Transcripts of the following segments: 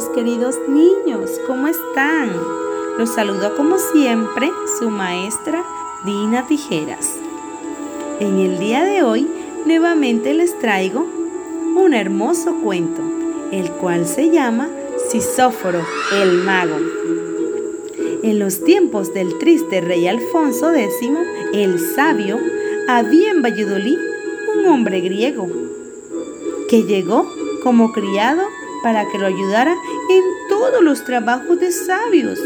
mis queridos niños, ¿cómo están? Los saludo como siempre su maestra Dina Tijeras. En el día de hoy nuevamente les traigo un hermoso cuento, el cual se llama Sisóforo el mago. En los tiempos del triste rey Alfonso X, el sabio, había en Valladolid un hombre griego que llegó como criado para que lo ayudara en todos los trabajos de sabios.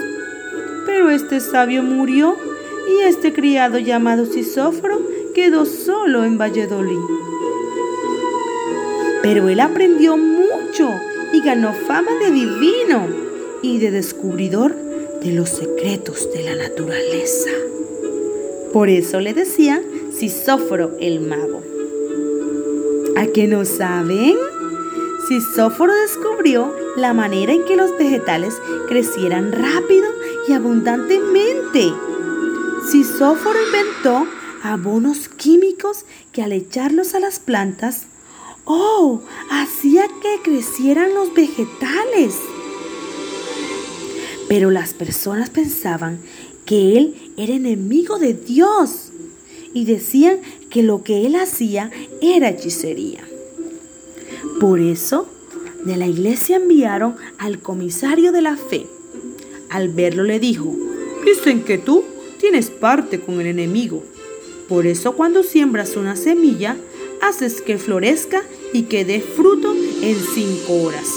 Pero este sabio murió y este criado llamado Sisóforo quedó solo en Valladolid. Pero él aprendió mucho y ganó fama de divino y de descubridor de los secretos de la naturaleza. Por eso le decían Sisóforo el mago. ¿A qué no saben? Sisóforo descubrió la manera en que los vegetales crecieran rápido y abundantemente. Sisóforo inventó abonos químicos que al echarlos a las plantas, ¡oh! hacía que crecieran los vegetales. Pero las personas pensaban que él era enemigo de Dios y decían que lo que él hacía era hechicería. Por eso, de la iglesia enviaron al comisario de la fe. Al verlo le dijo, dicen que tú tienes parte con el enemigo. Por eso cuando siembras una semilla, haces que florezca y que dé fruto en cinco horas.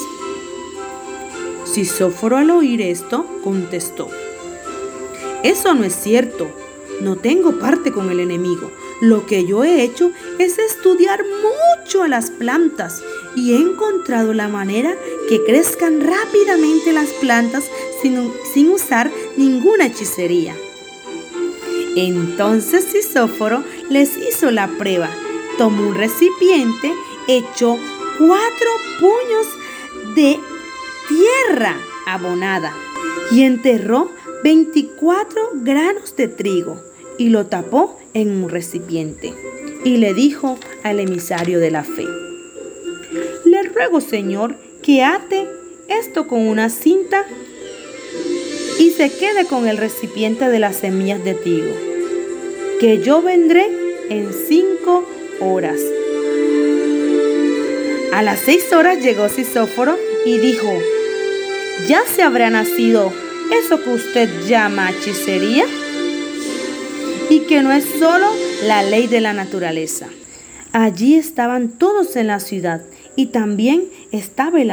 Sisóforo al oír esto contestó, eso no es cierto, no tengo parte con el enemigo. Lo que yo he hecho es estudiar mucho a las plantas y he encontrado la manera que crezcan rápidamente las plantas sin, sin usar ninguna hechicería. Entonces Sisóforo les hizo la prueba. Tomó un recipiente, echó cuatro puños de tierra abonada y enterró 24 granos de trigo y lo tapó en un recipiente. Y le dijo al emisario de la fe, ruego Señor que ate esto con una cinta y se quede con el recipiente de las semillas de trigo, que yo vendré en cinco horas. A las seis horas llegó Sisóforo y dijo, ¿ya se habrá nacido eso que usted llama hechicería? Y que no es solo la ley de la naturaleza. Allí estaban todos en la ciudad y también estaba el,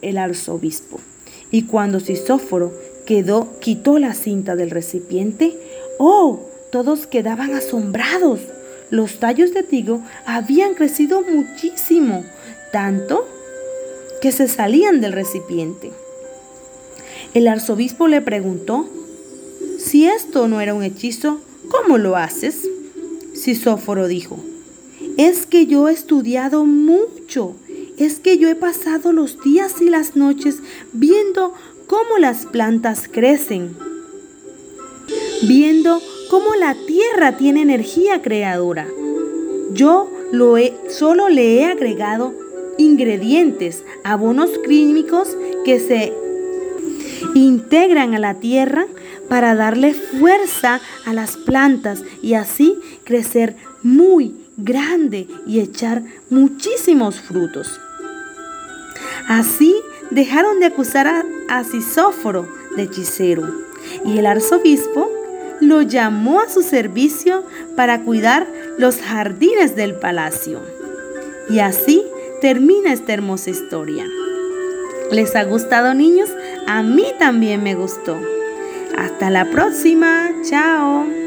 el arzobispo. Y cuando Sisóforo quedó, quitó la cinta del recipiente, ¡oh! Todos quedaban asombrados. Los tallos de trigo habían crecido muchísimo, tanto que se salían del recipiente. El arzobispo le preguntó, si esto no era un hechizo, ¿cómo lo haces? Sisóforo dijo, es que yo he estudiado mucho, es que yo he pasado los días y las noches viendo cómo las plantas crecen, viendo cómo la tierra tiene energía creadora. Yo lo he, solo le he agregado ingredientes, abonos químicos que se integran a la tierra para darle fuerza a las plantas y así crecer muy grande y echar muchísimos frutos. Así dejaron de acusar a, Sisóforo de hechicero y el arzobispo lo llamó a su servicio para cuidar los jardines del palacio. Y así termina esta hermosa historia. ¿Les ha gustado niños? A mí también me gustó. Hasta la próxima. Chao.